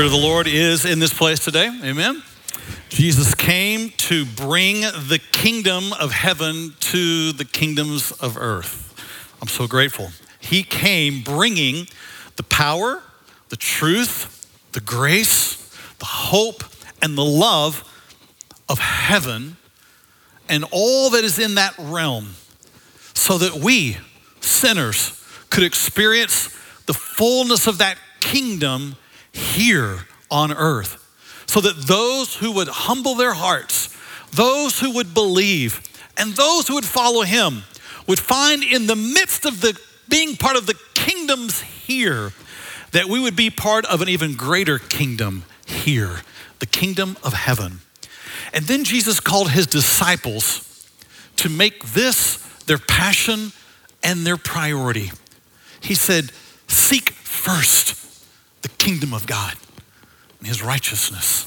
Spirit of the Lord is in this place today. Amen. Jesus came to bring the kingdom of heaven to the kingdoms of earth. I'm so grateful. He came bringing the power, the truth, the grace, the hope, and the love of heaven and all that is in that realm so that we, sinners, could experience the fullness of that kingdom here on earth. So that those who would humble their hearts, those who would believe, and those who would follow him would find in the midst of the being part of the kingdoms here that we would be part of an even greater kingdom here, the kingdom of heaven. And then Jesus called his disciples to make this their passion and their priority. He said, Seek first the kingdom of God and his righteousness,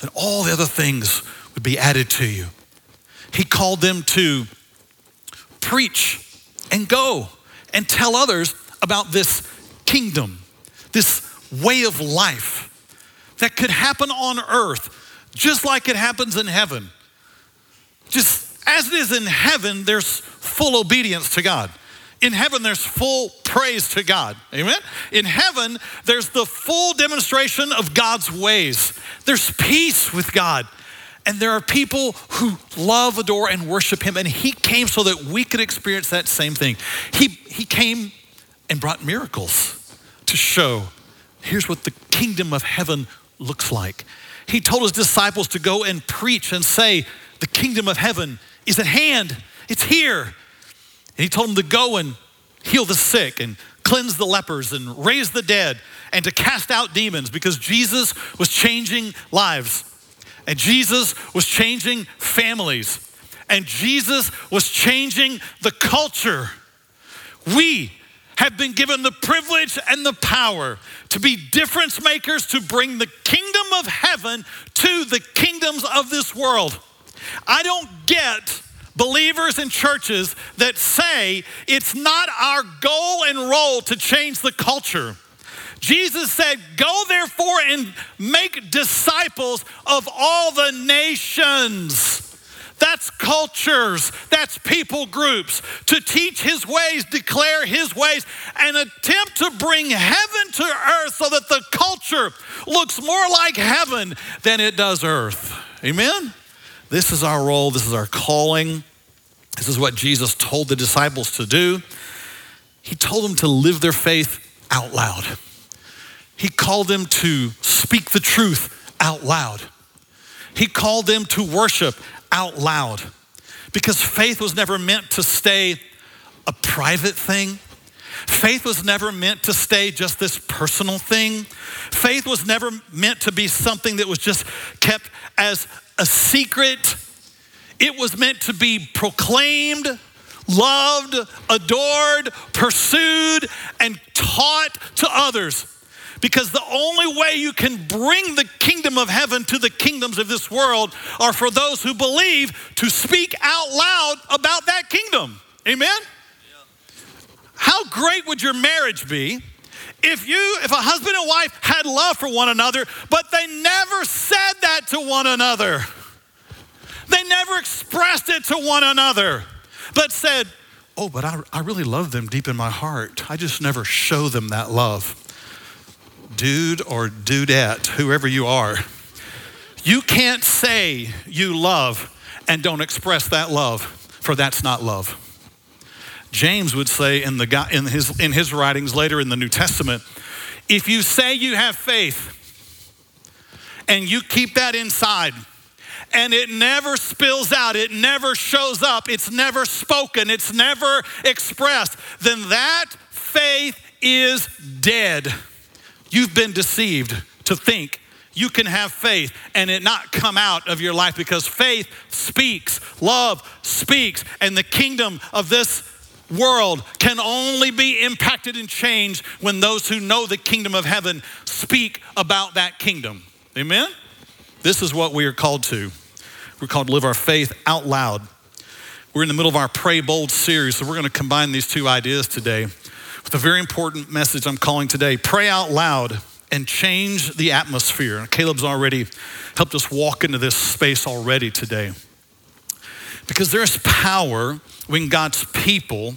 then all the other things would be added to you. He called them to preach and go and tell others about this kingdom, this way of life that could happen on earth just like it happens in heaven. Just as it is in heaven, there's full obedience to God. In heaven, there's full praise to God. Amen? In heaven, there's the full demonstration of God's ways. There's peace with God. And there are people who love, adore, and worship Him. And He came so that we could experience that same thing. He, he came and brought miracles to show here's what the kingdom of heaven looks like. He told His disciples to go and preach and say, The kingdom of heaven is at hand, it's here. And he told them to go and heal the sick and cleanse the lepers and raise the dead and to cast out demons because Jesus was changing lives. And Jesus was changing families. And Jesus was changing the culture. We have been given the privilege and the power to be difference makers to bring the kingdom of heaven to the kingdoms of this world. I don't get believers in churches that say it's not our goal and role to change the culture. Jesus said, Go therefore and make disciples of all the nations. That's cultures, that's people groups. To teach his ways, declare his ways, and attempt to bring heaven to earth so that the culture looks more like heaven than it does earth. Amen? This is our role, this is our calling. This is what Jesus told the disciples to do. He told them to live their faith out loud. He called them to speak the truth out loud. He called them to worship out loud because faith was never meant to stay a private thing. Faith was never meant to stay just this personal thing. Faith was never meant to be something that was just kept as a secret. It was meant to be proclaimed, loved, adored, pursued, and taught to others. Because the only way you can bring the kingdom of heaven to the kingdoms of this world are for those who believe to speak out loud about that kingdom. Amen? Yeah. How great would your marriage be if you if a husband and wife had love for one another but they never said that to one another. They never expressed it to one another but said oh but I, I really love them deep in my heart. I just never show them that love. Dude or dudette whoever you are you can't say you love and don't express that love for that's not love James would say in, the, in, his, in his writings later in the New Testament if you say you have faith and you keep that inside, and it never spills out, it never shows up, it's never spoken, it's never expressed, then that faith is dead. You've been deceived to think you can have faith and it not come out of your life because faith speaks, love speaks, and the kingdom of this world can only be impacted and changed when those who know the kingdom of heaven speak about that kingdom. Amen? This is what we are called to. We're called to live our faith out loud. We're in the middle of our Pray Bold series, so we're going to combine these two ideas today with a very important message I'm calling today Pray out loud and change the atmosphere. Caleb's already helped us walk into this space already today. Because there's power when God's people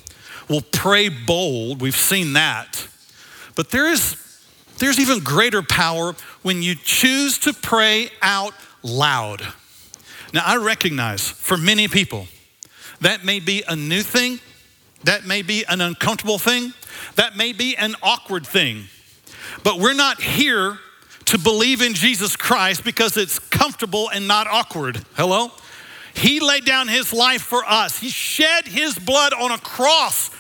will pray bold. We've seen that. But there is there's even greater power when you choose to pray out loud. Now, I recognize for many people, that may be a new thing, that may be an uncomfortable thing, that may be an awkward thing. But we're not here to believe in Jesus Christ because it's comfortable and not awkward. Hello? He laid down his life for us, he shed his blood on a cross.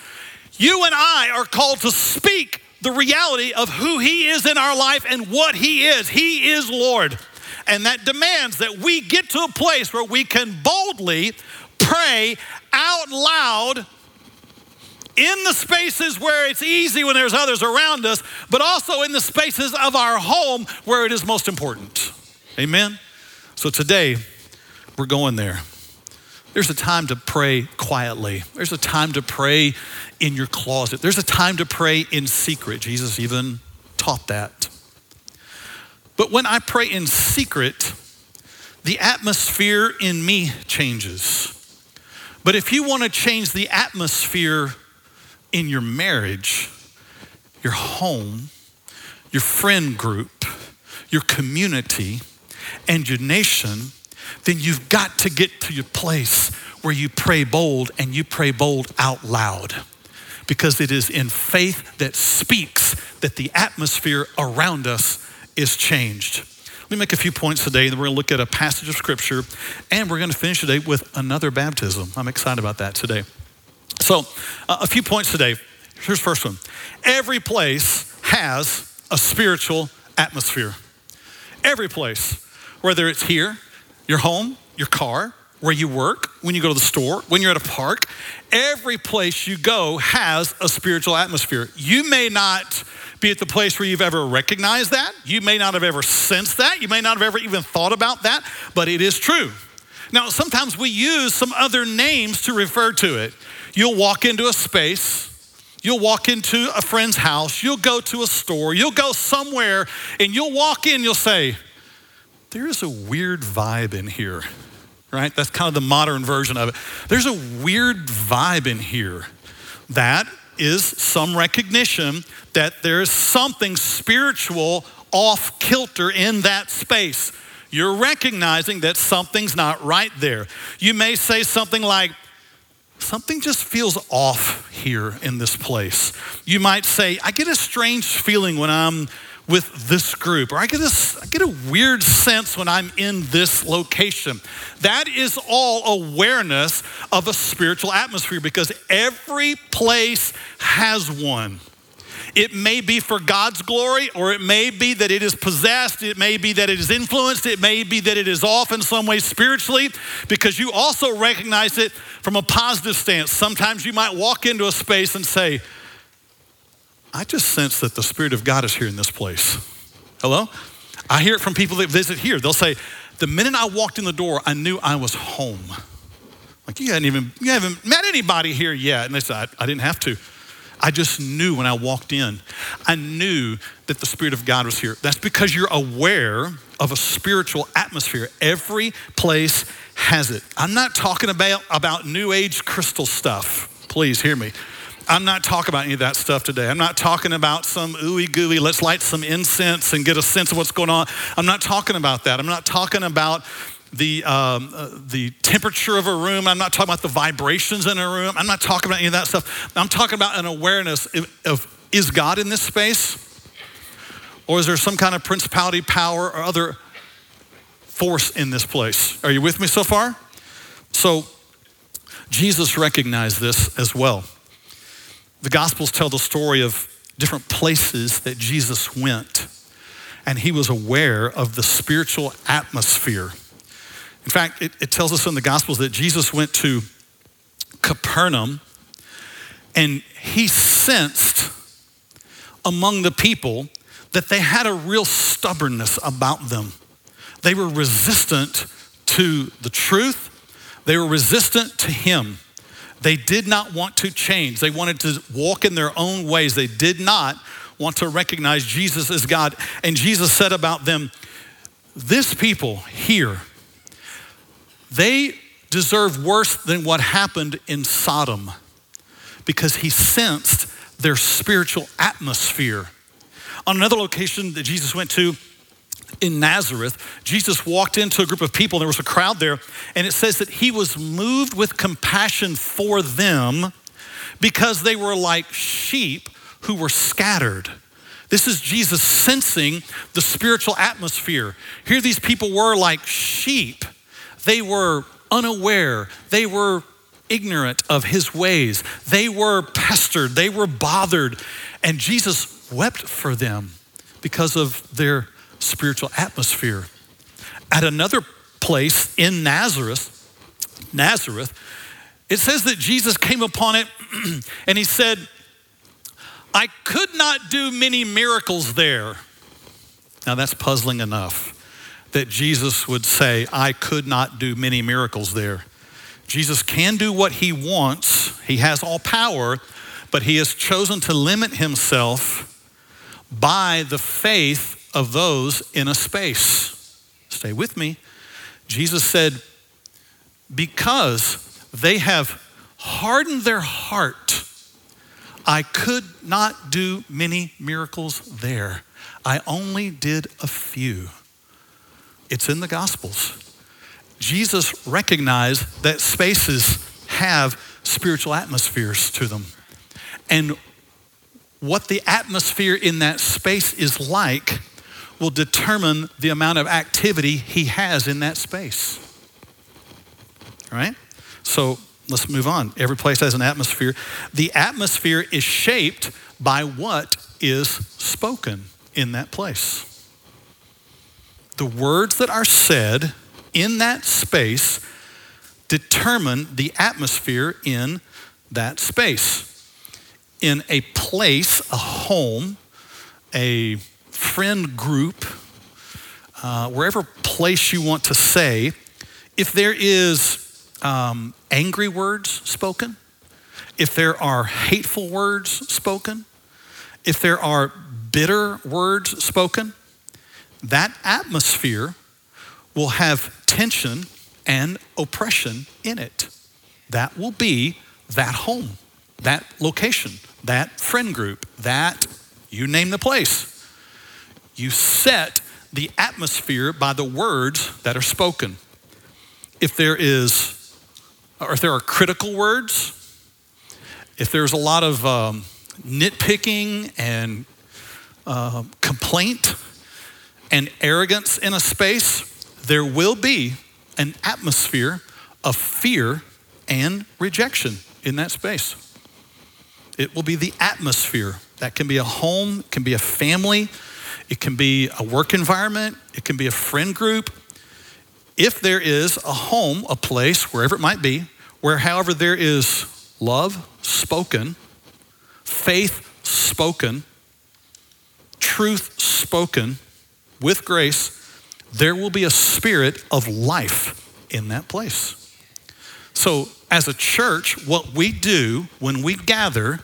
You and I are called to speak the reality of who He is in our life and what He is. He is Lord. And that demands that we get to a place where we can boldly pray out loud in the spaces where it's easy when there's others around us, but also in the spaces of our home where it is most important. Amen? So today, we're going there. There's a time to pray quietly. There's a time to pray in your closet. There's a time to pray in secret. Jesus even taught that. But when I pray in secret, the atmosphere in me changes. But if you want to change the atmosphere in your marriage, your home, your friend group, your community, and your nation, then you've got to get to your place where you pray bold and you pray bold out loud. Because it is in faith that speaks that the atmosphere around us is changed. Let me make a few points today, and then we're to look at a passage of scripture, and we're to finish today with another baptism. I'm excited about that today. So, uh, a few points today. Here's the first one every place has a spiritual atmosphere. Every place, whether it's here, your home, your car, where you work, when you go to the store, when you're at a park, every place you go has a spiritual atmosphere. You may not be at the place where you've ever recognized that. You may not have ever sensed that. You may not have ever even thought about that, but it is true. Now, sometimes we use some other names to refer to it. You'll walk into a space, you'll walk into a friend's house, you'll go to a store, you'll go somewhere, and you'll walk in, you'll say, There is a weird vibe in here, right? That's kind of the modern version of it. There's a weird vibe in here. That is some recognition that there's something spiritual off kilter in that space. You're recognizing that something's not right there. You may say something like, Something just feels off here in this place. You might say, I get a strange feeling when I'm with this group, or I get, this, I get a weird sense when I'm in this location. That is all awareness of a spiritual atmosphere because every place has one. It may be for God's glory, or it may be that it is possessed, it may be that it is influenced, it may be that it is off in some way spiritually, because you also recognize it from a positive stance. Sometimes you might walk into a space and say, I just sense that the Spirit of God is here in this place. Hello? I hear it from people that visit here. They'll say, The minute I walked in the door, I knew I was home. Like, you hadn't even you haven't met anybody here yet. And they said, I, I didn't have to. I just knew when I walked in, I knew that the Spirit of God was here. That's because you're aware of a spiritual atmosphere. Every place has it. I'm not talking about, about New Age crystal stuff. Please hear me. I'm not talking about any of that stuff today. I'm not talking about some ooey gooey, let's light some incense and get a sense of what's going on. I'm not talking about that. I'm not talking about the, um, uh, the temperature of a room. I'm not talking about the vibrations in a room. I'm not talking about any of that stuff. I'm talking about an awareness of, of is God in this space? Or is there some kind of principality, power, or other force in this place? Are you with me so far? So, Jesus recognized this as well. The Gospels tell the story of different places that Jesus went, and he was aware of the spiritual atmosphere. In fact, it, it tells us in the Gospels that Jesus went to Capernaum and he sensed among the people that they had a real stubbornness about them. They were resistant to the truth, they were resistant to him. They did not want to change. They wanted to walk in their own ways. They did not want to recognize Jesus as God. And Jesus said about them, This people here, they deserve worse than what happened in Sodom because he sensed their spiritual atmosphere. On another location that Jesus went to, in Nazareth, Jesus walked into a group of people, there was a crowd there, and it says that he was moved with compassion for them because they were like sheep who were scattered. This is Jesus sensing the spiritual atmosphere. Here, these people were like sheep. They were unaware, they were ignorant of his ways, they were pestered, they were bothered, and Jesus wept for them because of their spiritual atmosphere. At another place in Nazareth, Nazareth, it says that Jesus came upon it and he said, I could not do many miracles there. Now that's puzzling enough that Jesus would say, I could not do many miracles there. Jesus can do what he wants, he has all power, but he has chosen to limit himself by the faith of those in a space. Stay with me. Jesus said, Because they have hardened their heart, I could not do many miracles there. I only did a few. It's in the Gospels. Jesus recognized that spaces have spiritual atmospheres to them. And what the atmosphere in that space is like will determine the amount of activity he has in that space. All right? So let's move on. Every place has an atmosphere. The atmosphere is shaped by what is spoken in that place. The words that are said in that space determine the atmosphere in that space. In a place, a home, a friend group, uh, wherever place you want to say, if there is um, angry words spoken, if there are hateful words spoken, if there are bitter words spoken, that atmosphere will have tension and oppression in it. That will be that home, that location, that friend group, that you name the place. You set the atmosphere by the words that are spoken. If there is, or if there are critical words, if there's a lot of um, nitpicking and uh, complaint and arrogance in a space, there will be an atmosphere of fear and rejection in that space. It will be the atmosphere. That can be a home, can be a family, it can be a work environment, it can be a friend group. If there is a home, a place, wherever it might be, where, however, there is love spoken, faith spoken, truth spoken with grace, there will be a spirit of life in that place. So, as a church, what we do when we gather,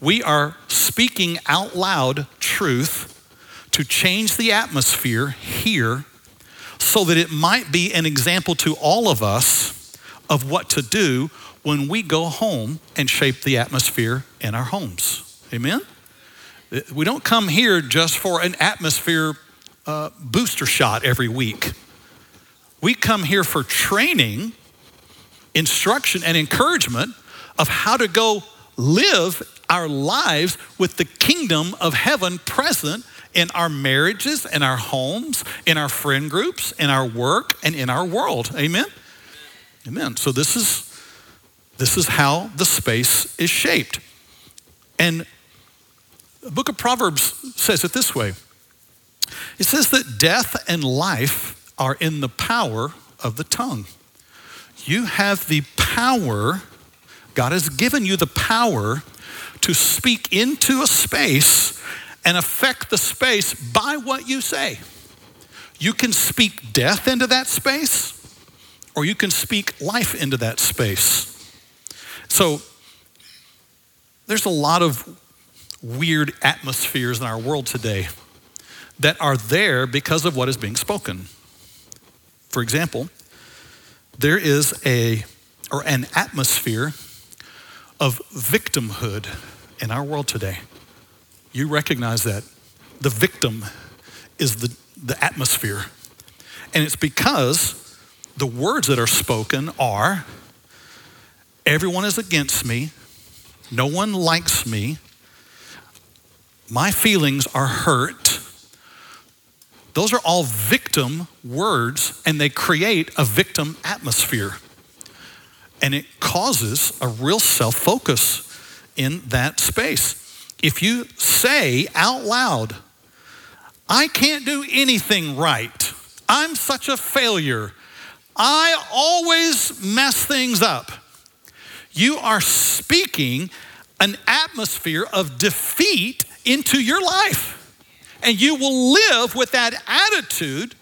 we are speaking out loud truth to change the atmosphere here so that it might be an example to all of us of what to do when we go home and shape the atmosphere in our homes. Amen? We don't come here just for an atmosphere uh, booster shot every week. We come here for training, instruction, and encouragement of how to go live our lives with the kingdom of heaven present in our marriages, in our homes, in our friend groups, in our work, and in our world. Amen? Amen. So this is this is how the space is shaped. And the book of Proverbs says it this way. It says that death and life are in the power of the tongue. You have the power, God has given you the power to speak into a space and affect the space by what you say. You can speak death into that space, or you can speak life into that space. So there's a lot of weird atmospheres in our world today that are there because of what is being spoken. For example, there is a or an atmosphere of victimhood in our world today. You recognize that the victim is the, the atmosphere. And it's because the words that are spoken are everyone is against me, no one likes me, my feelings are hurt. Those are all victim words, and they create a victim atmosphere. And it causes a real self focus in that space. If you say out loud, I can't do anything right, I'm such a failure, I always mess things up, you are speaking an atmosphere of defeat into your life. And you will live with that attitude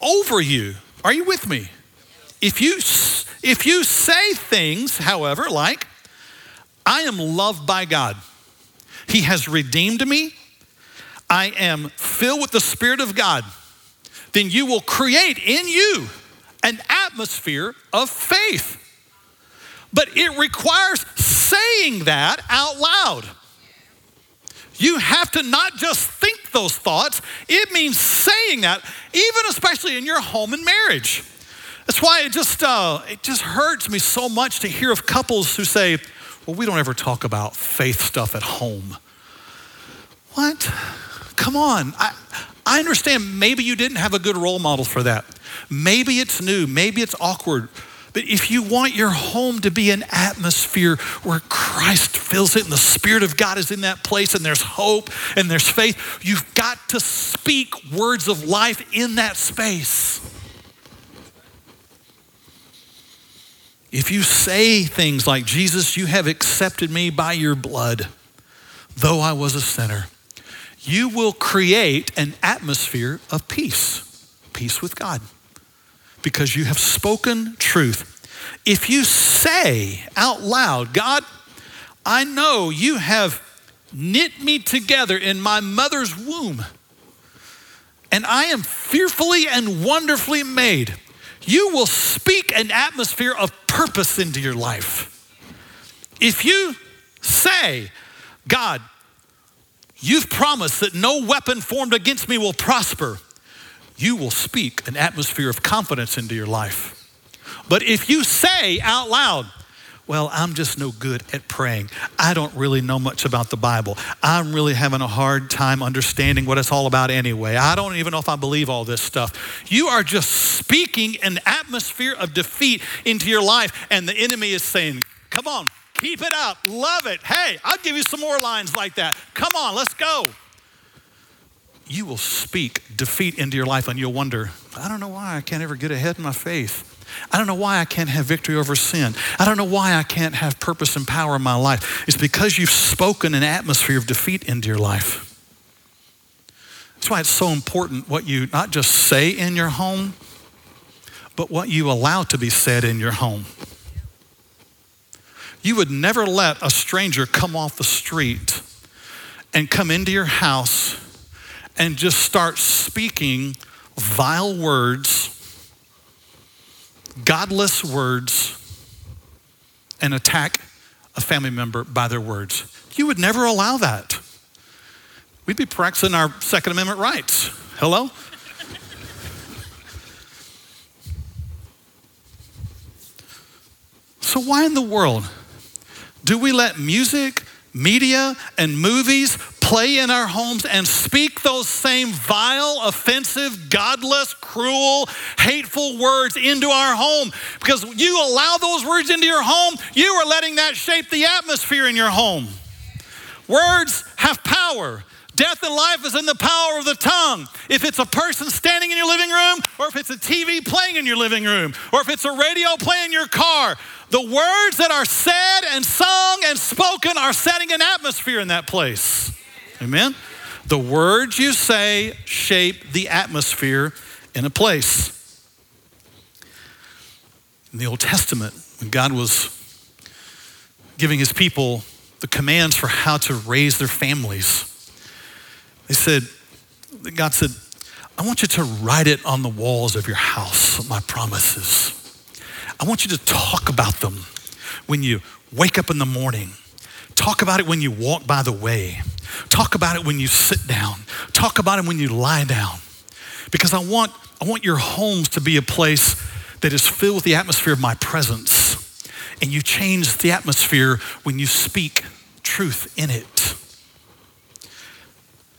over you. Are you with me? If you, if you say things, however, like, I am loved by God, He has redeemed me, I am filled with the Spirit of God, then you will create in you an atmosphere of faith. But it requires saying that out loud. You have to not just think those thoughts, it means saying that, even especially in your home and marriage. That's why it just, uh, it just hurts me so much to hear of couples who say, well, we don't ever talk about faith stuff at home. What? Come on. I, I understand maybe you didn't have a good role model for that. Maybe it's new, maybe it's awkward. But if you want your home to be an atmosphere where Christ fills it and the Spirit of God is in that place and there's hope and there's faith, you've got to speak words of life in that space. If you say things like, Jesus, you have accepted me by your blood, though I was a sinner, you will create an atmosphere of peace, peace with God because you have spoken truth. If you say out loud, God, I know you have knit me together in my mother's womb, and I am fearfully and wonderfully made, you will speak an atmosphere of purpose into your life. If you say, God, you've promised that no weapon formed against me will prosper you will speak an atmosphere of confidence into your life. But if you say out loud, well, I'm just no good at praying. I don't really know much about the Bible. I'm really having a hard time understanding what it's all about anyway. I don't even know if I believe all this stuff. You are just speaking an atmosphere of defeat into your life, and the enemy is saying, Come on, keep it up, love it. Hey, I'll give you some more lines like that. Come on, let's go you will speak defeat into your life and you'll wonder, I don't know why I can't ever get ahead in my faith. I don't know why I can't have victory over sin. I don't know why I can't have purpose and power in my life. It's because you've spoken an atmosphere of defeat into your life. That's why it's so important what you not just say in your home, but what you allow to be said in your home. You would never let a stranger come off the street and come into your house and just start speaking vile words, godless words, and attack a family member by their words. You would never allow that. We'd be practicing our Second Amendment rights. Hello? So, why in the world do we let music, media, and movies play in our homes and speak those same vile, offensive, godless, cruel, hateful words into our home. Because you allow those words into your home, you are letting that shape the atmosphere in your home. Words have power. Death and life is in the power of the tongue. If it's a person standing in your living room, or if it's a TV playing in your living room, or if it's a radio playing in your car, the words that are said and sung and spoken are setting an atmosphere in that place. Amen? The words you say shape the atmosphere in a place. In the Old Testament, when God was giving his people the commands for how to raise their families. They said, God said, I want you to write it on the walls of your house, my promises. I want you to talk about them when you wake up in the morning. Talk about it when you walk by the way. Talk about it when you sit down. Talk about it when you lie down. Because I want, I want your homes to be a place that is filled with the atmosphere of my presence. And you change the atmosphere when you speak truth in it.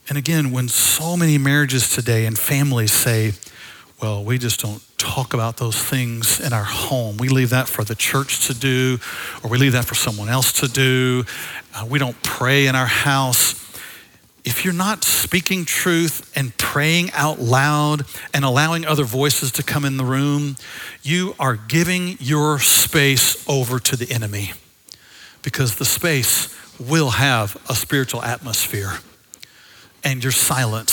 And again, when so many marriages today and families say, well, we just don't talk about those things in our home. We leave that for the church to do, or we leave that for someone else to do. Uh, we don't pray in our house. If you're not speaking truth and praying out loud and allowing other voices to come in the room, you are giving your space over to the enemy because the space will have a spiritual atmosphere and your silence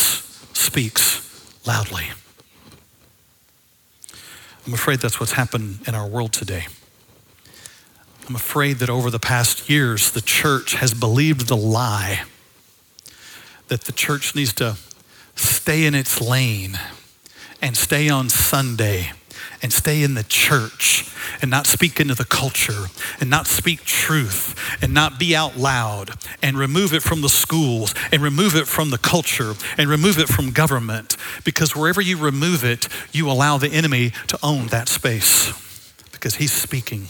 speaks loudly. I'm afraid that's what's happened in our world today. I'm afraid that over the past years, the church has believed the lie that the church needs to stay in its lane and stay on Sunday and stay in the church and not speak into the culture and not speak truth and not be out loud and remove it from the schools and remove it from the culture and remove it from government because wherever you remove it, you allow the enemy to own that space because he's speaking.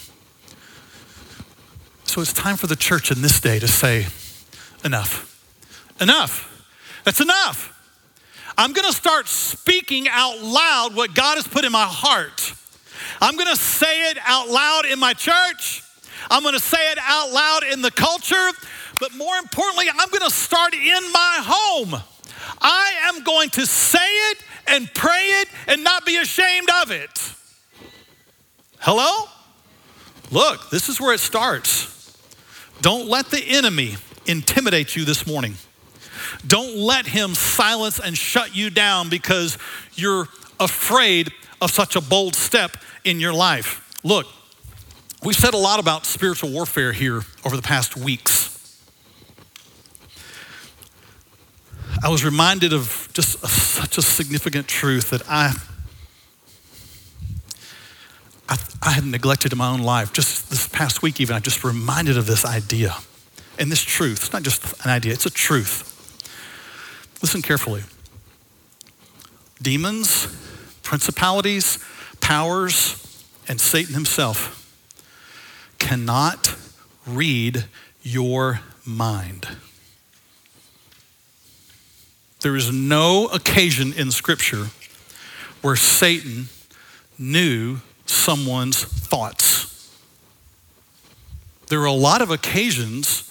So it's time for the church in this day to say, enough. Enough. That's enough. I'm going to start speaking out loud what God has put in my heart. I'm going to say it out loud in my church. I'm going to say it out loud in the culture. But more importantly, I'm going to start in my home. I am going to say it and pray it and not be ashamed of it. Hello? Look, this is where it starts. Don't let the enemy intimidate you this morning. Don't let him silence and shut you down because you're afraid of such a bold step in your life. Look, we've said a lot about spiritual warfare here over the past weeks. I was reminded of just a, such a significant truth that I, I, I had neglected in my own life. Just this past week, even, I just reminded of this idea and this truth. It's not just an idea, it's a truth. Listen carefully. Demons, principalities, powers, and Satan himself cannot read your mind. There is no occasion in Scripture where Satan knew someone's thoughts. There are a lot of occasions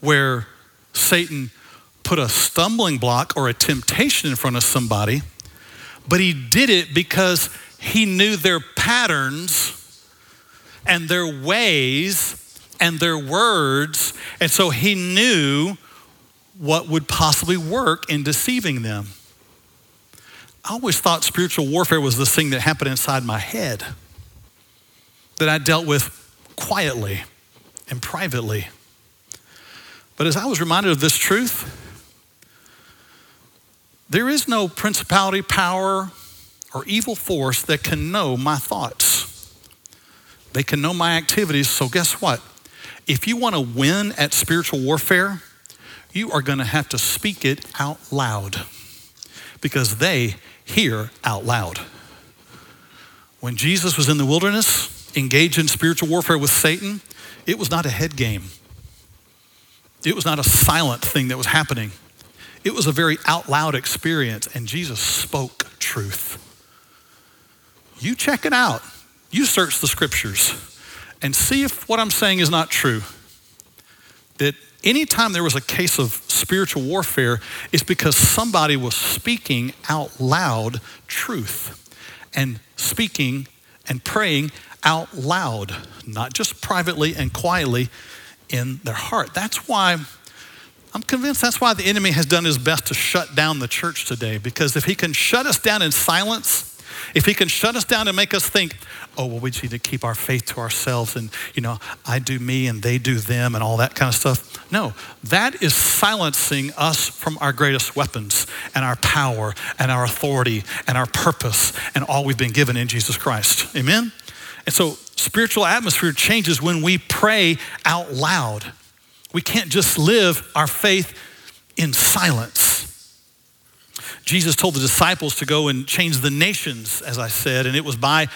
where Satan put a stumbling block or a temptation in front of somebody, but he did it because he knew their patterns and their ways and their words. And so he knew what would possibly work in deceiving them. I always thought spiritual warfare was this thing that happened inside my head that I dealt with quietly and privately. But as I was reminded of this truth, there is no principality, power, or evil force that can know my thoughts. They can know my activities. So, guess what? If you want to win at spiritual warfare, you are going to have to speak it out loud because they hear out loud. When Jesus was in the wilderness, engaged in spiritual warfare with Satan, it was not a head game. It was not a silent thing that was happening. It was a very out loud experience, and Jesus spoke truth. You check it out. You search the scriptures and see if what I'm saying is not true. That anytime there was a case of spiritual warfare, it's because somebody was speaking out loud truth and speaking and praying out loud, not just privately and quietly in their heart. That's why I'm convinced that's why the enemy has done his best to shut down the church today, because if he can shut us down in silence if he can shut us down and make us think, oh, well, we need to keep our faith to ourselves and, you know, I do me and they do them and all that kind of stuff. No, that is silencing us from our greatest weapons and our power and our authority and our purpose and all we've been given in Jesus Christ. Amen? And so spiritual atmosphere changes when we pray out loud. We can't just live our faith in silence. Jesus told the disciples to go and change the nations, as I said, and it was by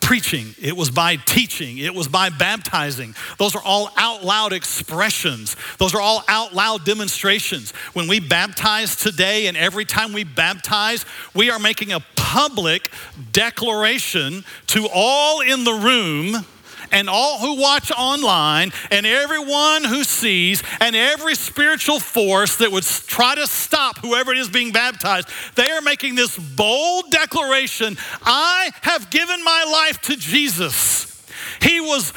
preaching, it was by teaching, it was by baptizing. Those are all out loud expressions. Those are all out loud demonstrations. When we baptize today and every time we baptize, we are making a public declaration to all in the room and all who watch online and everyone who sees and every spiritual force that would try to stop whoever it is being baptized, they are making this bold declaration I have given my life to Jesus. He was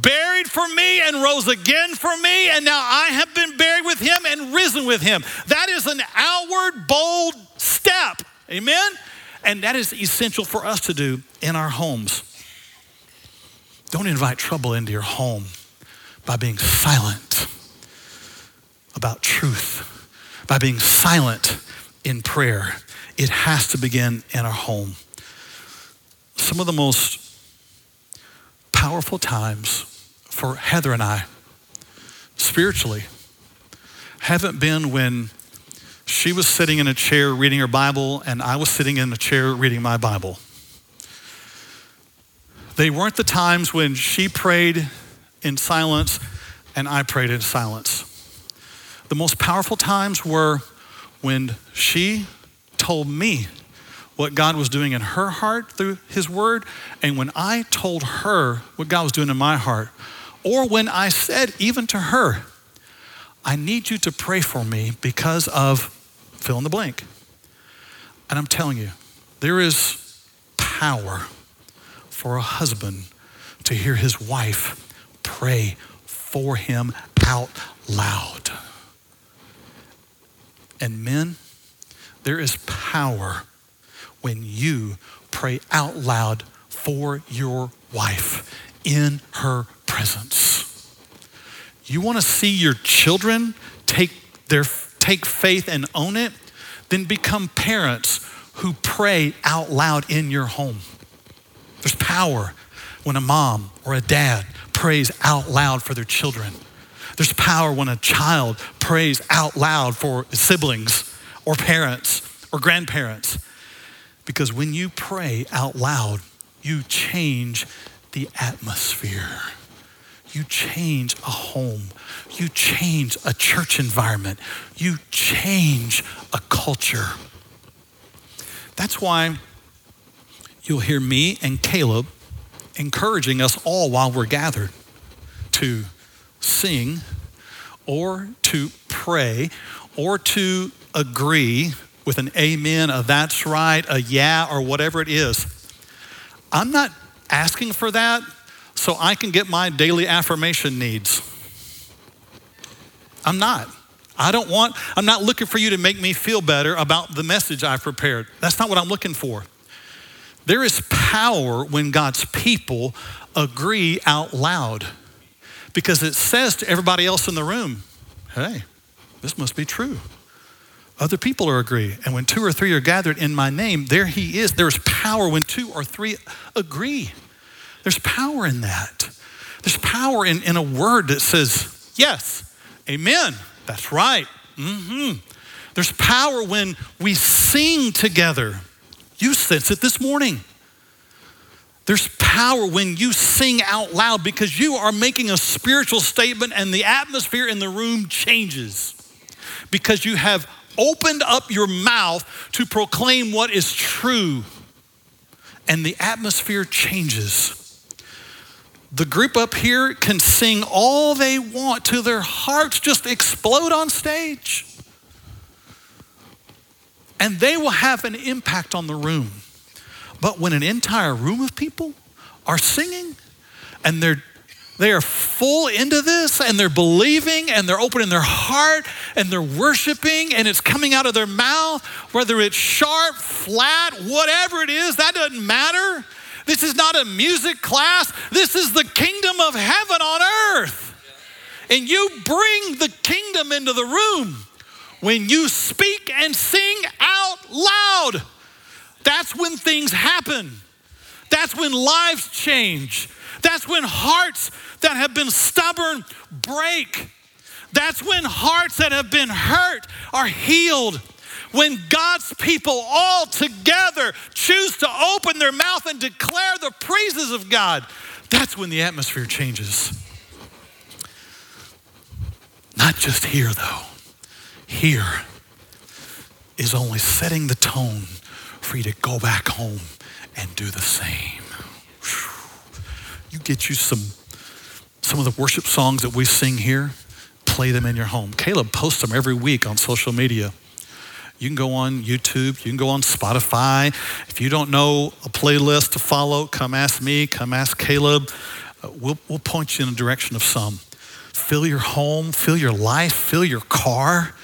buried for me and rose again for me, and now I have been buried with him and risen with him. That is an outward, bold step. Amen? And that is essential for us to do in our homes. Don't invite trouble into your home by being silent about truth, by being silent in prayer. It has to begin in our home. Some of the most powerful times for Heather and I, spiritually, haven't been when she was sitting in a chair reading her Bible and I was sitting in a chair reading my Bible. They weren't the times when she prayed in silence and I prayed in silence. The most powerful times were when she told me what God was doing in her heart through His Word, and when I told her what God was doing in my heart, or when I said, even to her, I need you to pray for me because of fill in the blank. And I'm telling you, there is power for a husband to hear his wife pray for him out loud. And men, there is power when you pray out loud for your wife in her presence. You want to see your children take their take faith and own it, then become parents who pray out loud in your home. There's power when a mom or a dad prays out loud for their children. There's power when a child prays out loud for siblings or parents or grandparents. Because when you pray out loud, you change the atmosphere. You change a home. You change a church environment. You change a culture. That's why you'll hear me and Caleb encouraging us all while we're gathered to sing or to pray or to agree with an amen, a that's right, a yeah, or whatever it is. I'm not asking for that so I can get my daily affirmation needs. I'm not. I don't want, I'm not looking for you to make me feel better about the message I've prepared. That's not what I'm looking for. There is power when God's people agree out loud because it says to everybody else in the room, hey, this must be true. Other people are agree. And when two or three are gathered in my name, there he is. There's power when two or three agree. There's power in that. There's power in, in a word that says, yes, amen, that's right. Mm-hmm. There's power when we sing together. You sense it this morning. There's power when you sing out loud because you are making a spiritual statement and the atmosphere in the room changes because you have opened up your mouth to proclaim what is true and the atmosphere changes. The group up here can sing all they want to their hearts just explode on stage and they will have an impact on the room. But when an entire room of people are singing and they're they are full into this and they're believing and they're opening their heart and they're worshiping and it's coming out of their mouth, whether it's sharp, flat, whatever it is, that doesn't matter. This is not a music class. This is the kingdom of heaven on earth. And you bring the kingdom into the room when you speak and sing out loud. That's when things happen. That's when lives change. That's when hearts that have been stubborn break. That's when hearts that have been hurt are healed. When God's people all together choose to open their mouth and declare the praises of God, that's when the atmosphere changes. Not just here, though. Here is only setting the tone for you to go back home and do the same. You get you some some of the worship songs that we sing here, play them in your home. Caleb posts them every week on social media. You can go on YouTube, you can go on Spotify. If you don't know a playlist to follow, come ask me, come ask Caleb. Uh, we'll, we'll point you in the direction of some. Fill your home, fill your life, fill your car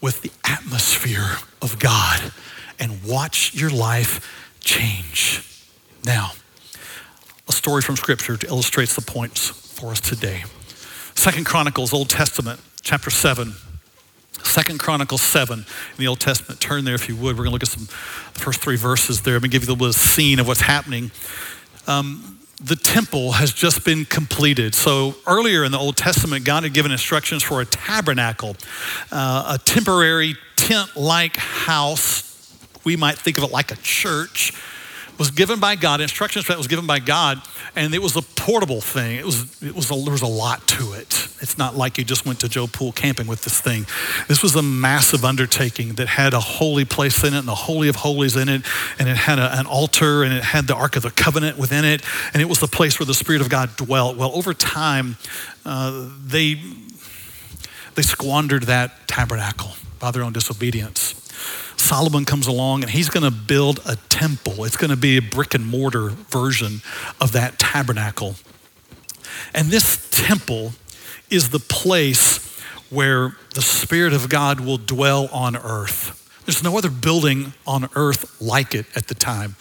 with the atmosphere of God and watch your life change. Now, a story from Scripture illustrates the points for us today. Second Chronicles, Old Testament, chapter 7. Second Chronicles 7 in the Old Testament. Turn there if you would. We're going to look at some the first three verses there. I'm going to give you a little scene of what's happening. Um, the temple has just been completed. So earlier in the Old Testament, God had given instructions for a tabernacle, uh, a temporary tent like house. We might think of it like a church was given by God, instructions for that was given by God, and it was a portable thing. It was, it was a, there was a lot to it. It's not like you just went to Joe Pool camping with this thing. This was a massive undertaking that had a holy place in it and the Holy of Holies in it, and it had a, an altar and it had the Ark of the Covenant within it, and it was the place where the Spirit of God dwelt. Well, over time, uh, they, they squandered that tabernacle by their own disobedience. Solomon comes along and he's going to build a temple. It's going to be a brick and mortar version of that tabernacle. And this temple is the place where the Spirit of God will dwell on earth. There's no other building on earth like it at the time.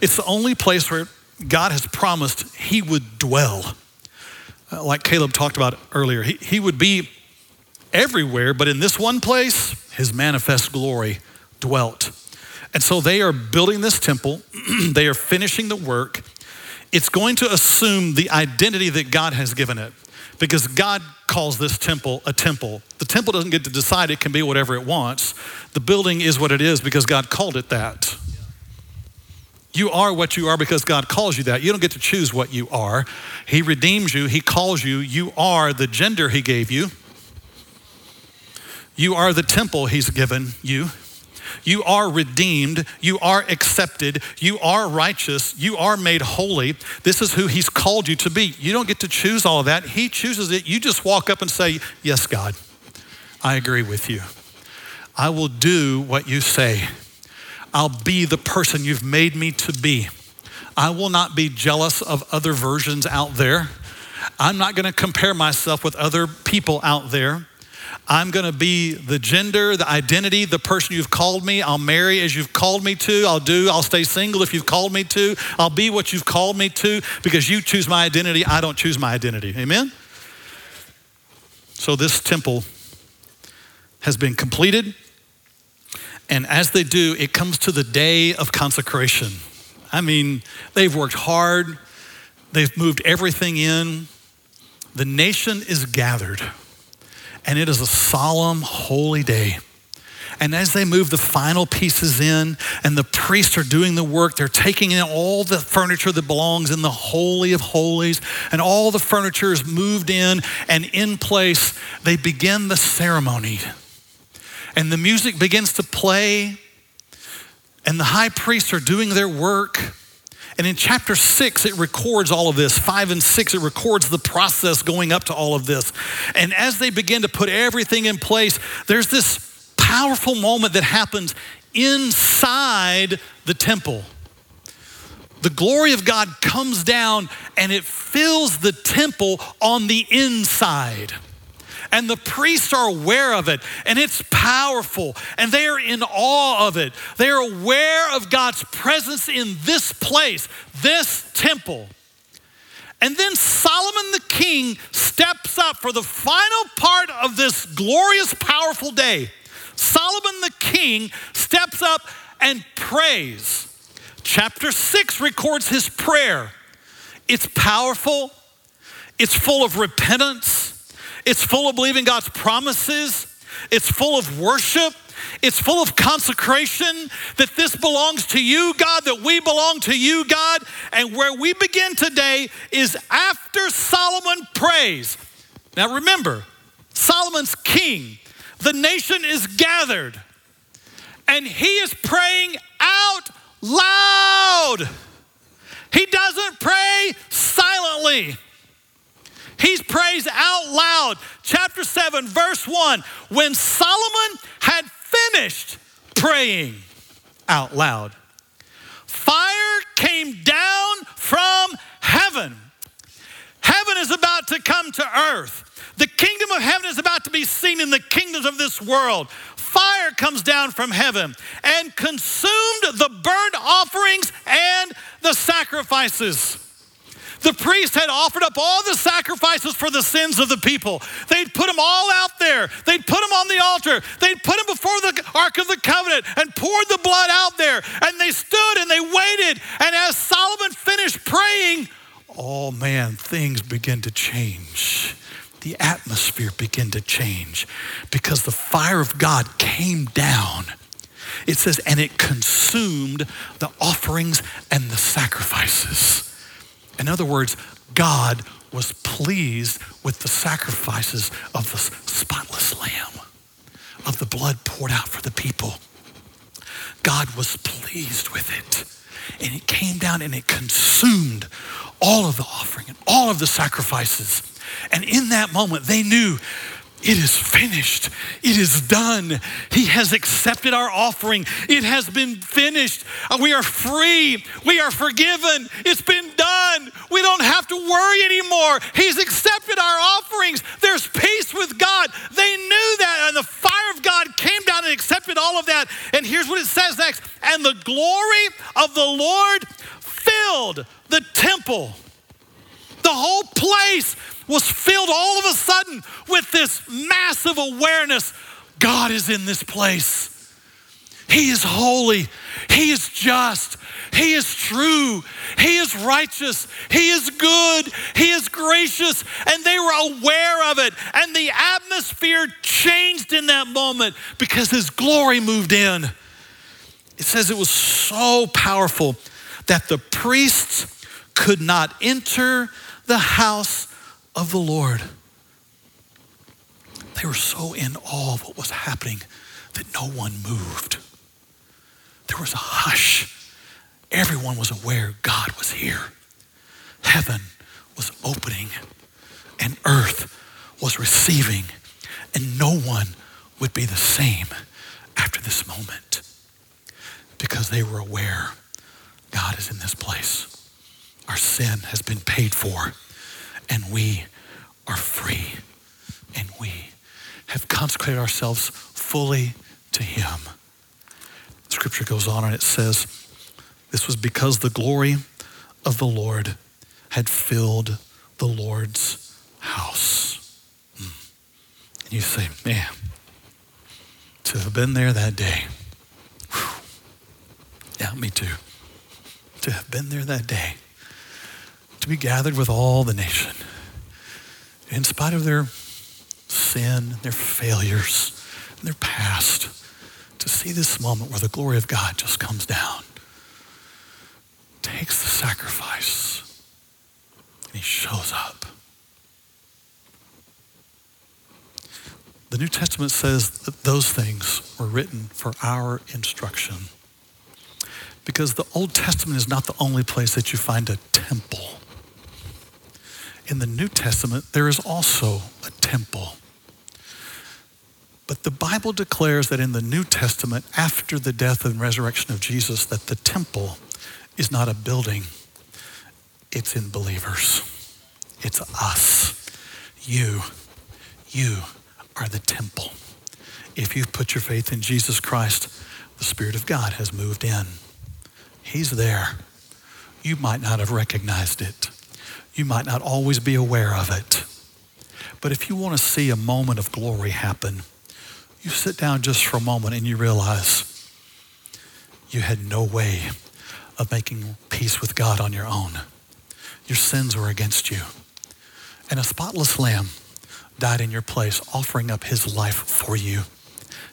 It's the only place where God has promised He would dwell. Uh, like Caleb talked about earlier, he, he would be everywhere, but in this one place, His manifest glory dwelt. And so they are building this temple, they are finishing the work. It's going to assume the identity that God has given it because God calls this temple a temple. The temple doesn't get to decide, it can be whatever it wants. The building is what it is because God called it that. You are what you are because God calls you that. You don't get to choose what you are. He redeems you, He calls you. You are the gender He gave you, you are the temple He's given you. You are redeemed. You are accepted. You are righteous. You are made holy. This is who He's called you to be. You don't get to choose all of that. He chooses it. You just walk up and say, Yes, God, I agree with you. I will do what you say. I'll be the person you've made me to be. I will not be jealous of other versions out there. I'm not going to compare myself with other people out there. I'm going to be the gender, the identity, the person you've called me. I'll marry as you've called me to. I'll do, I'll stay single if you've called me to. I'll be what you've called me to because you choose my identity. I don't choose my identity. Amen? So this temple has been completed. And as they do, it comes to the day of consecration. I mean, they've worked hard, they've moved everything in. The nation is gathered and it is a solemn, holy day. And as they move the final pieces in and the priests are doing the work, they're taking in all the furniture that belongs in the Holy of Holies, and all the furniture is moved in and in place. They begin the ceremony. And the music begins to play, and the high priests are doing their work. And in chapter six, it records all of this. Five and six, it records the process going up to all of this. And as they begin to put everything in place, there's this powerful moment that happens inside the temple. the glory of God comes down and it fills the temple on the inside. And the priests are aware of it, and it's powerful, and they are in awe of it. They are aware of God's presence in this place, this temple. And then Solomon the king steps up for the final part of this glorious, powerful day. Solomon the king steps up and prays. Chapter 6 records his prayer. It's powerful, it's full of repentance, it's full of believing God's promises, it's full of worship. It's full of consecration that this belongs to you, God, that we belong to you, God. And where we begin today is after Solomon prays. Now remember, Solomon's king, the nation is gathered, and he is praying out loud. He doesn't pray silently. He praised out loud. Chapter 7, verse 1. When Solomon had finished praying out loud, fire came down from heaven. Heaven is about to come to earth. The kingdom of heaven is about to be seen in the kingdoms of this world fire comes down from heaven and consumed the burnt offerings and the sacrifices. The priest had offered up all the sacrifices for the sins of the people. They'd put them all out there. They'd put them on the altar. They'd put them before the Ark of the Covenant and poured the blood out there. And they stood and they waited. And as Solomon finished praying, oh man, things begin to change the atmosphere began to change because the fire of God came down. It says, and it consumed the offerings and the sacrifices. In other words, God was pleased with the sacrifices of the spotless lamb, of the blood poured out for the people. God was pleased with it. And it came down and it consumed all of the offering and all of the sacrifices. And in that moment, they knew it is finished. It is done. He has accepted our offering. It has been finished. Uh, we are free. We are forgiven. It's been done. We don't have to worry anymore. He's accepted our offerings. There's peace with God. They knew that, and the fire of God came down and accepted all of that. And here's what it says next And the glory of the Lord filled the temple. The whole place was filled all of a sudden with this massive awareness God is in this place. He is holy. He is just. He is true. He is righteous. He is good. He is gracious. And they were aware of it. And the atmosphere changed in that moment because His glory moved in. It says it was so powerful that the priests could not enter the house of the Lord. They were so in awe of what was happening that no one moved. There was a hush. Everyone was aware God was here. Heaven was opening and earth was receiving, and no one would be the same after this moment because they were aware God is in this place. Our sin has been paid for and we are free. And we have consecrated ourselves fully to Him. Scripture goes on and it says, This was because the glory of the Lord had filled the Lord's house. Mm. And you say, Man, to have been there that day. Whew. Yeah, me too. To have been there that day to be gathered with all the nation. In spite of their sin, their failures, their past, to see this moment where the glory of God just comes down, takes the sacrifice, and he shows up. The New Testament says that those things were written for our instruction. Because the Old Testament is not the only place that you find a temple in the New Testament, there is also a temple. But the Bible declares that in the New Testament, after the death and resurrection of Jesus, that the temple is not a building, it's in believers. It's us. You, you are the temple. If you've put your faith in Jesus Christ, the Spirit of God has moved in. He's there. You might not have recognized it. You might not always be aware of it. But if you want to see a moment of glory happen, you sit down just for a moment and you realize you had no way of making peace with God on your own. Your sins were against you. And a spotless lamb died in your place, offering up his life for you.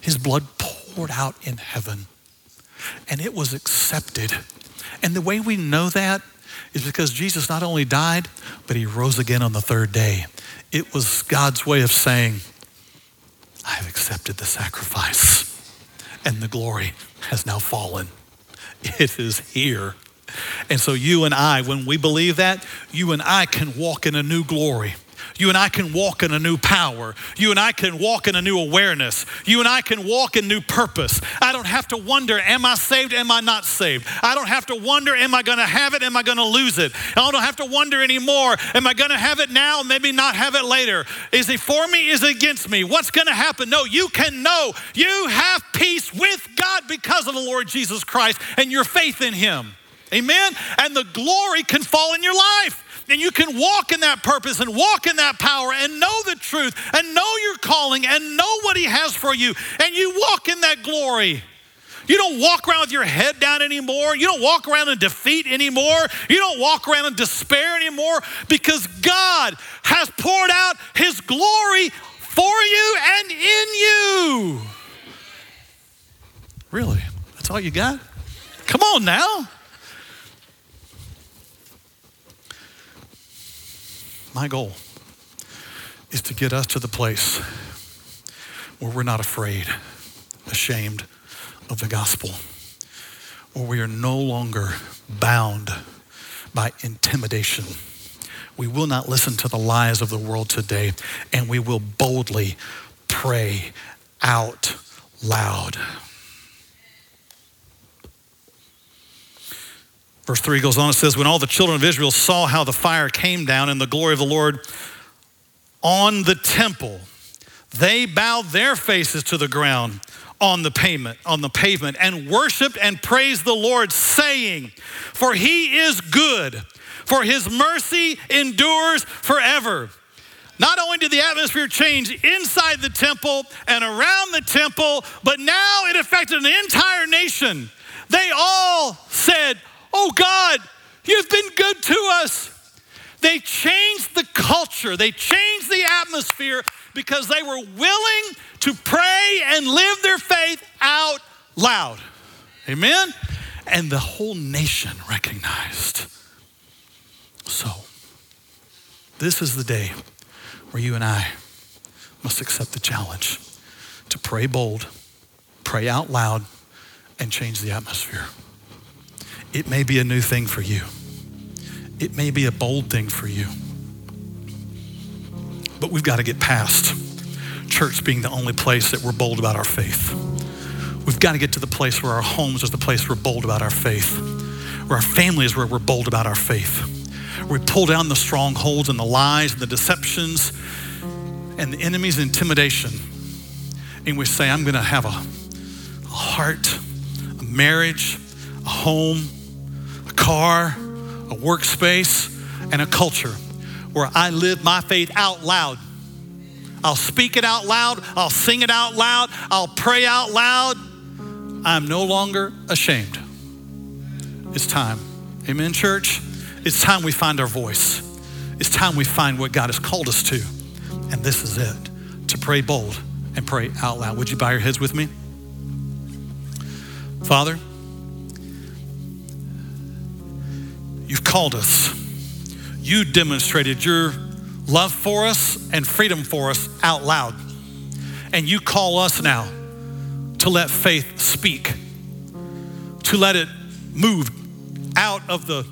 His blood poured out in heaven, and it was accepted. And the way we know that is because Jesus not only died, but he rose again on the third day. It was God's way of saying, I have accepted the sacrifice, and the glory has now fallen. It is here. And so, you and I, when we believe that, you and I can walk in a new glory. You and I can walk in a new power. You and I can walk in a new awareness. You and I can walk in new purpose. I don't have to wonder, am I saved? Am I not saved? I don't have to wonder, am I going to have it? Am I going to lose it? I don't have to wonder anymore, am I going to have it now? Maybe not have it later. Is he for me? Is he against me? What's going to happen? No, you can know you have peace with God because of the Lord Jesus Christ and your faith in him. Amen? And the glory can fall in your life and you can walk in that purpose and walk in that power and know the truth and know your calling and know what He has for you, and you walk in that glory. You don't walk around with your head down anymore. You don't walk around in defeat anymore. You don't walk around in despair anymore because God has poured out His glory for you and in you. Really? That's all you got? Come on now. My goal is to get us to the place where we're not afraid, ashamed of the gospel, where we are no longer bound by intimidation. We will not listen to the lies of the world today, and we will boldly pray out loud. Verse 3 goes on, it says, When all the children of Israel saw how the fire came down and the glory of the Lord on the temple, they bowed their faces to the ground on the pavement, on the pavement, and worshiped and praised the Lord, saying, For he is good, for his mercy endures forever. Not only did the atmosphere change inside the temple and around the temple, but now it affected an entire nation. They all said, Oh God, you've been good to us. They changed the culture, they changed the atmosphere because they were willing to pray and live their faith out loud. Amen? And the whole nation recognized. So, this is the day where you and I must accept the challenge to pray bold, pray out loud, and change the atmosphere. It may be a new thing for you, it may be a bold thing for you. But we've got to get past church being the only place that we're bold about our faith. We've got to get to the place where our homes is the place we're bold about our faith, where our family is where we're bold about our faith. We pull down the strongholds and the lies and the deceptions and the enemy's intimidation. And we say, I'm going to have a, a heart, a marriage, a home, car, a workspace, and a culture where I live my faith out loud. I'll speak it out loud, I'll sing it out loud, I'll pray out loud. I'm no longer ashamed. It's time. Amen, church? It's time we find our voice. It's time we find what God has called us to. And this is it to pray bold and pray out loud. Would you bow your heads with me? Father, You've called us. You demonstrated your love for us and freedom for us out loud. And you call us now to let faith speak, to let it move out of the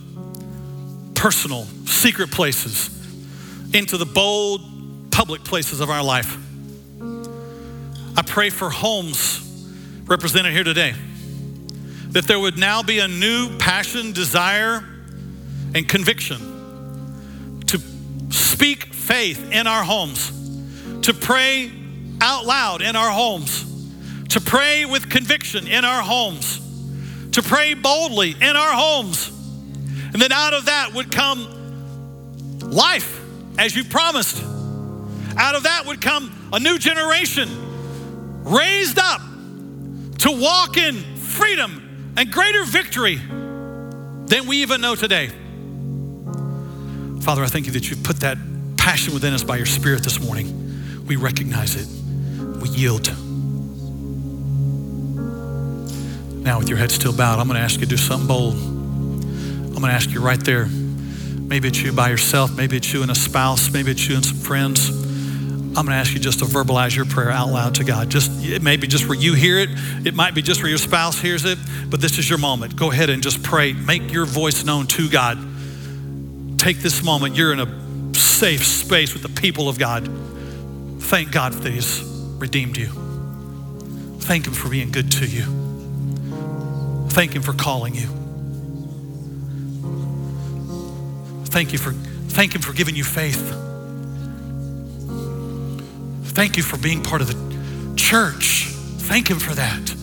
personal, secret places into the bold, public places of our life. I pray for homes represented here today that there would now be a new passion, desire, and conviction to speak faith in our homes, to pray out loud in our homes, to pray with conviction in our homes, to pray boldly in our homes. And then out of that would come life, as you promised. Out of that would come a new generation raised up to walk in freedom and greater victory than we even know today. Father, I thank you that you've put that passion within us by your Spirit this morning. We recognize it, we yield. Now, with your head still bowed, I'm going to ask you to do something bold. I'm going to ask you right there. Maybe it's you by yourself, maybe it's you and a spouse, maybe it's you and some friends. I'm going to ask you just to verbalize your prayer out loud to God. Just it may be just where you hear it. It might be just where your spouse hears it, but this is your moment. Go ahead and just pray. Make your voice known to God. Take this moment. You're in a safe space with the people of God. Thank God that He's redeemed you. Thank Him for being good to you. Thank Him for calling you. Thank you for thank Him for giving you faith. Thank you for being part of the church. Thank Him for that.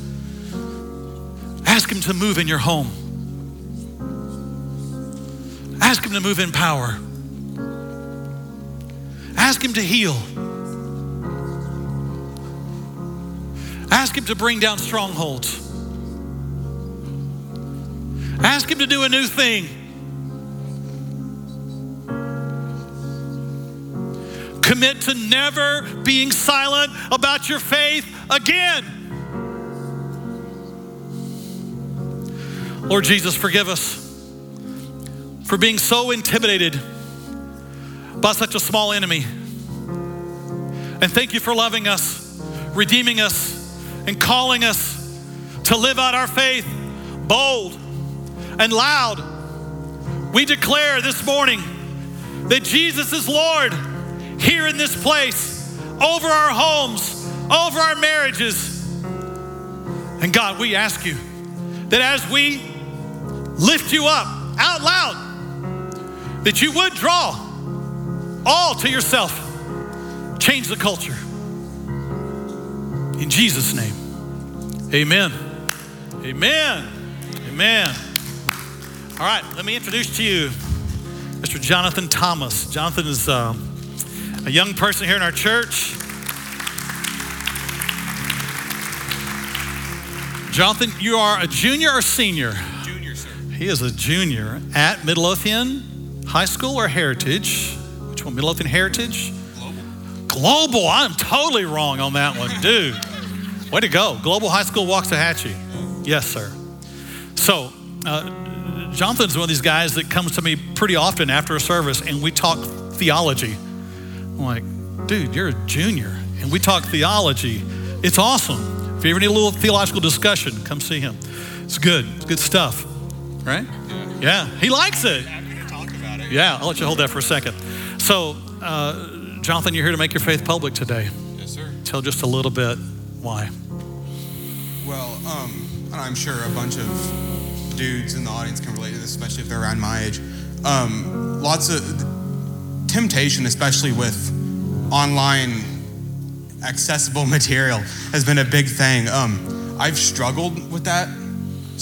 Ask Him to move in your home. Ask Him to move in power. Ask Him to heal. Ask Him to bring down strongholds. Ask Him to do a new thing. Commit to never being silent about your faith again. Lord Jesus, forgive us for being so intimidated by such a small enemy. And thank you for loving us, redeeming us, and calling us to live out our faith bold and loud. We declare this morning that Jesus is Lord here in this place, over our homes, over our marriages. And God, we ask you that as we lift you up out loud, that you would draw all to yourself, change the culture. In Jesus' name, amen. Amen. Amen. All right, let me introduce to you Mr. Jonathan Thomas. Jonathan is uh, a young person here in our church. Jonathan, you are a junior or senior? Junior, sir. He is a junior at Midlothian High School or Heritage? Which one? Midlothian Heritage? Global. Global. I'm totally wrong on that one, dude. Way to go. Global High School Waxahachie. Yes, sir. So, uh, Jonathan's one of these guys that comes to me pretty often after a service and we talk theology. I'm like, dude, you're a junior and we talk theology. It's awesome. If you ever need a little theological discussion, come see him. It's good. It's good stuff, right? Yeah. Yeah, he likes it. Yeah, I'll let you hold that for a second. So, uh, Jonathan, you're here to make your faith public today. Yes, sir. Tell just a little bit why. Well, um, I'm sure a bunch of dudes in the audience can relate to this, especially if they're around my age. Um, lots of temptation, especially with online accessible material, has been a big thing. Um, I've struggled with that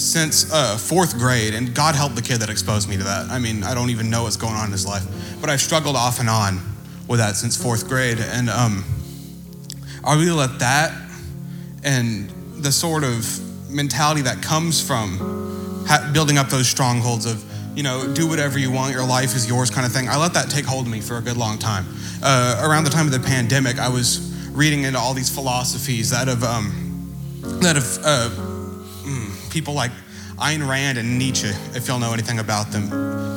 since uh, fourth grade, and God help the kid that exposed me to that. I mean, I don't even know what's going on in his life, but I've struggled off and on with that since fourth grade. And um, I really let that and the sort of mentality that comes from ha- building up those strongholds of, you know, do whatever you want, your life is yours kind of thing. I let that take hold of me for a good long time. Uh, around the time of the pandemic, I was reading into all these philosophies that have, um, that have uh, people like Ayn Rand and Nietzsche, if you'll know anything about them.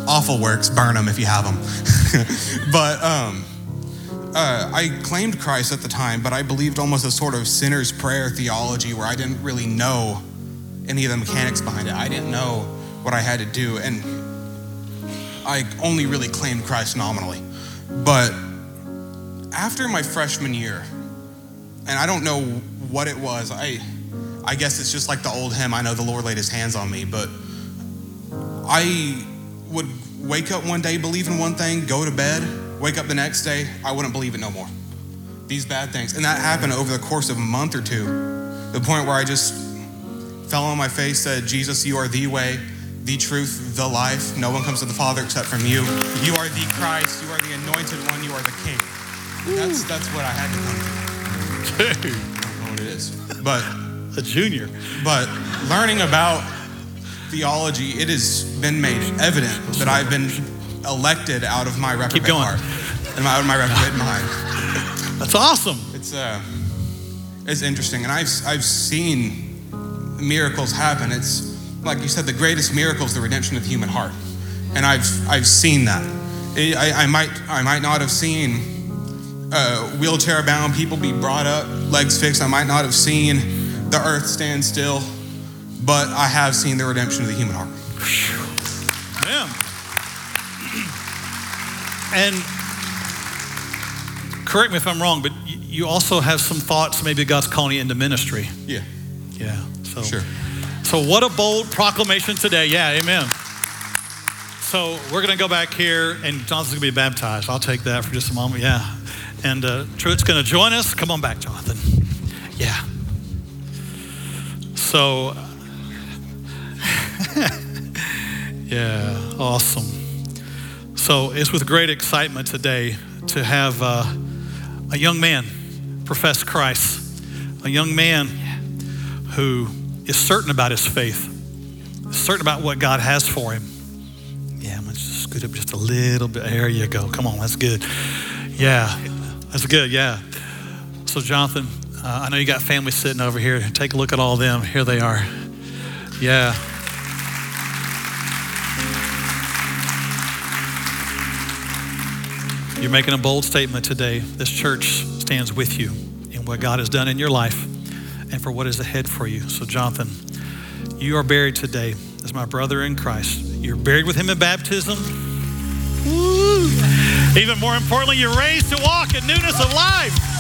Awful works, burn them if you have them. but um, uh, I claimed Christ at the time, but I believed almost a sort of sinner's prayer theology where I didn't really know any of the mechanics behind it. I didn't know what I had to do, and I only really claimed Christ nominally. But after my freshman year, and I don't know what it was, I I guess it's just like the old hymn, I know the Lord laid his hands on me, but I would wake up one day believing one thing, go to bed, wake up the next day, I wouldn't believe it no more. These bad things. And that happened over the course of a month or two. The point where I just fell on my face, said, Jesus, you are the way, the truth, the life. No one comes to the Father except from you. You are the Christ, you are the anointed one, you are the King. That's that's what I had to come to. Dude, I don't know what it is. But a junior. but learning about theology, it has been made evident that I've been elected out of my reprobate going. heart and out of my reprobate mind. That's awesome. It's uh, it's interesting, and I've I've seen miracles happen. It's like you said, the greatest miracle is the redemption of the human heart, and I've I've seen that. I, I might I might not have seen uh, wheelchair bound people be brought up, legs fixed. I might not have seen the earth stand still, but I have seen the redemption of the human heart. Yeah. And correct me if I'm wrong, but you also have some thoughts maybe God's calling you into ministry. Yeah, Yeah. So sure. So what a bold proclamation today. Yeah, amen. So we're going to go back here, and Jonathan's going to be baptized. I'll take that for just a moment. Yeah. And uh, Truett's going to join us. Come on back, Jonathan. Yeah. So, yeah, awesome. So it's with great excitement today to have uh, a young man profess Christ, a young man who is certain about his faith, certain about what God has for him. Yeah, I'm gonna just scoot up just a little bit. There you go. Come on, that's good. Yeah, that's good. Yeah. So, Jonathan, uh, I know you got family sitting over here. Take a look at all them. Here they are. Yeah. You're making a bold statement today. This church stands with you in what God has done in your life and for what is ahead for you. So, Jonathan, you are buried today as my brother in Christ. You're buried with him in baptism. Woo. Even more importantly, you're raised to walk in newness of life.